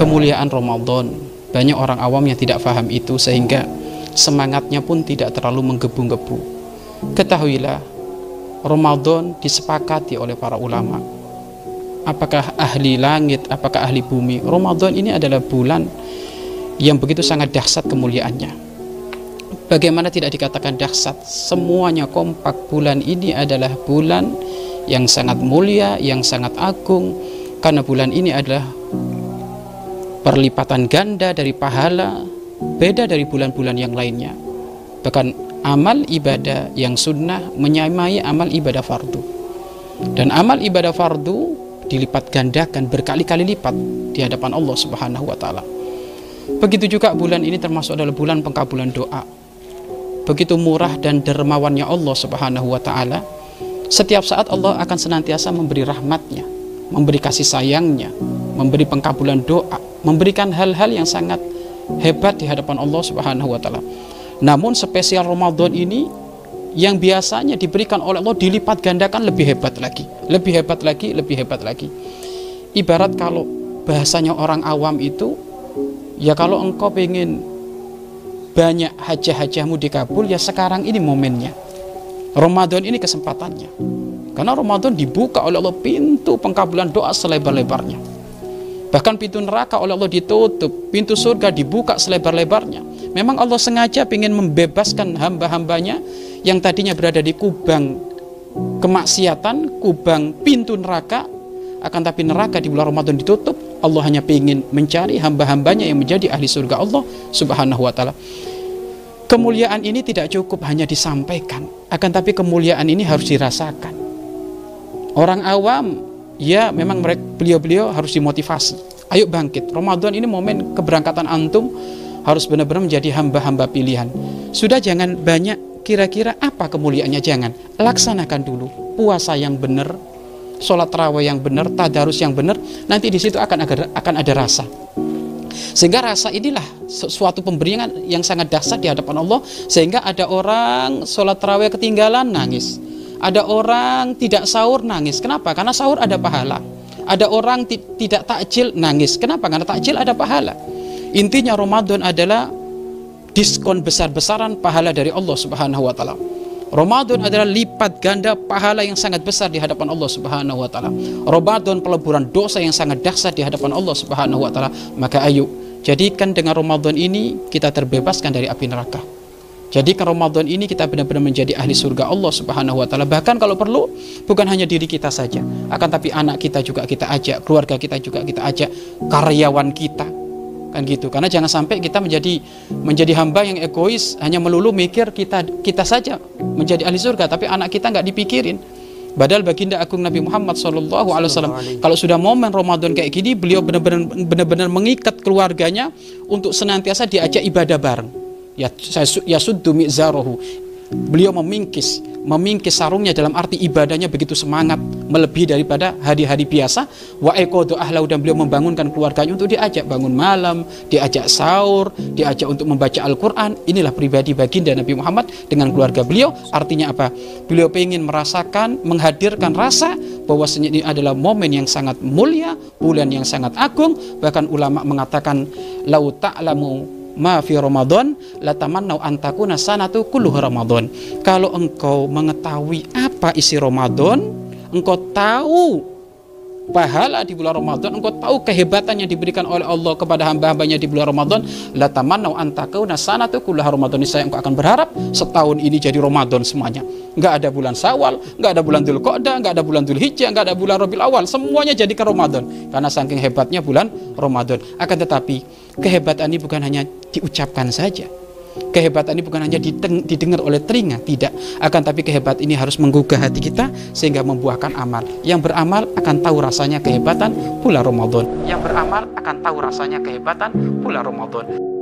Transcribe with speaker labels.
Speaker 1: kemuliaan Ramadan. Banyak orang awam yang tidak paham itu sehingga semangatnya pun tidak terlalu menggebu-gebu. Ketahuilah, Ramadan disepakati oleh para ulama. Apakah ahli langit, apakah ahli bumi? Ramadan ini adalah bulan yang begitu sangat dahsyat kemuliaannya. Bagaimana tidak dikatakan dahsyat? Semuanya kompak bulan ini adalah bulan yang sangat mulia, yang sangat agung karena bulan ini adalah perlipatan ganda dari pahala beda dari bulan-bulan yang lainnya bahkan amal ibadah yang sunnah menyamai amal ibadah fardu dan amal ibadah fardu dilipat gandakan berkali-kali lipat di hadapan Allah Subhanahu wa taala. Begitu juga bulan ini termasuk adalah bulan pengkabulan doa. Begitu murah dan dermawannya Allah Subhanahu wa taala. Setiap saat Allah akan senantiasa memberi rahmatnya, memberi kasih sayangnya, memberi pengkabulan doa, memberikan hal-hal yang sangat hebat di hadapan Allah Subhanahu wa taala. Namun spesial Ramadan ini yang biasanya diberikan oleh Allah dilipat gandakan lebih hebat lagi, lebih hebat lagi, lebih hebat lagi. Ibarat kalau bahasanya orang awam itu ya kalau engkau ingin banyak hajah-hajahmu dikabul ya sekarang ini momennya. Ramadan ini kesempatannya. Karena Ramadan dibuka oleh Allah pintu pengkabulan doa selebar-lebarnya. Bahkan pintu neraka oleh Allah ditutup, pintu surga dibuka selebar-lebarnya. Memang Allah sengaja ingin membebaskan hamba-hambanya yang tadinya berada di kubang kemaksiatan, kubang pintu neraka, akan tapi neraka di bulan Ramadan ditutup. Allah hanya ingin mencari hamba-hambanya yang menjadi ahli surga Allah Subhanahu wa taala. Kemuliaan ini tidak cukup hanya disampaikan, akan tapi kemuliaan ini harus dirasakan. Orang awam, ya memang mereka beliau-beliau harus dimotivasi. Ayo bangkit. Ramadan ini momen keberangkatan antum harus benar-benar menjadi hamba-hamba pilihan. Sudah jangan banyak kira-kira apa kemuliaannya jangan. Laksanakan dulu puasa yang benar, sholat terawih yang benar, tadarus yang benar. Nanti di situ akan ada, akan ada rasa. Sehingga rasa inilah suatu pemberian yang sangat dahsyat di hadapan Allah sehingga ada orang sholat terawih ketinggalan nangis ada orang tidak sahur nangis. Kenapa? Karena sahur ada pahala. Ada orang tidak takjil nangis. Kenapa? Karena takjil ada pahala. Intinya Ramadan adalah diskon besar-besaran pahala dari Allah Subhanahu wa taala. Ramadan adalah lipat ganda pahala yang sangat besar di hadapan Allah Subhanahu wa taala. Ramadan peleburan dosa yang sangat dahsyat di hadapan Allah Subhanahu wa taala. Maka ayo jadikan dengan Ramadan ini kita terbebaskan dari api neraka. Jadi ke Ramadan ini kita benar-benar menjadi ahli surga Allah Subhanahu wa taala. Bahkan kalau perlu bukan hanya diri kita saja, akan tapi anak kita juga kita ajak, keluarga kita juga kita ajak, karyawan kita. Kan gitu. Karena jangan sampai kita menjadi menjadi hamba yang egois, hanya melulu mikir kita kita saja menjadi ahli surga, tapi anak kita nggak dipikirin. Padahal baginda agung Nabi Muhammad Shallallahu Alaihi Wasallam kalau sudah momen Ramadan kayak gini beliau benar-benar benar-benar mengikat keluarganya untuk senantiasa diajak ibadah bareng ya yasuddu mi'zarahu beliau memingkis memingkis sarungnya dalam arti ibadahnya begitu semangat melebihi daripada hari-hari biasa. Wa ekodo ahlau dan beliau membangunkan keluarganya untuk diajak bangun malam diajak sahur diajak untuk membaca Al-Quran. Inilah pribadi baginda Nabi Muhammad dengan keluarga beliau. Artinya apa? Beliau ingin merasakan menghadirkan rasa bahwa ini adalah momen yang sangat mulia bulan yang sangat agung. Bahkan ulama mengatakan lau ta'lamu ma fi Ramadan la tamannau an takuna sanatu kulluh Ramadan. Kalau engkau mengetahui apa isi Ramadan, engkau tahu pahala di bulan Ramadan, engkau tahu kehebatan yang diberikan oleh Allah kepada hamba-hambanya di bulan Ramadan, la tamannau an takuna sanatu kulluh Ramadan. Saya engkau akan berharap setahun ini jadi Ramadan semuanya. Enggak ada bulan Sawal, enggak ada bulan Dzulqa'dah, enggak ada bulan Dzulhijjah, enggak ada bulan Rabiul Awal, semuanya jadi ke Ramadan karena saking hebatnya bulan Ramadan. Akan tetapi kehebatan ini bukan hanya diucapkan saja. Kehebatan ini bukan hanya didengar oleh telinga, tidak. Akan tapi kehebat ini harus menggugah hati kita sehingga membuahkan amal. Yang beramal akan tahu rasanya kehebatan bulan Ramadan. Yang beramal akan tahu rasanya kehebatan bulan Ramadan.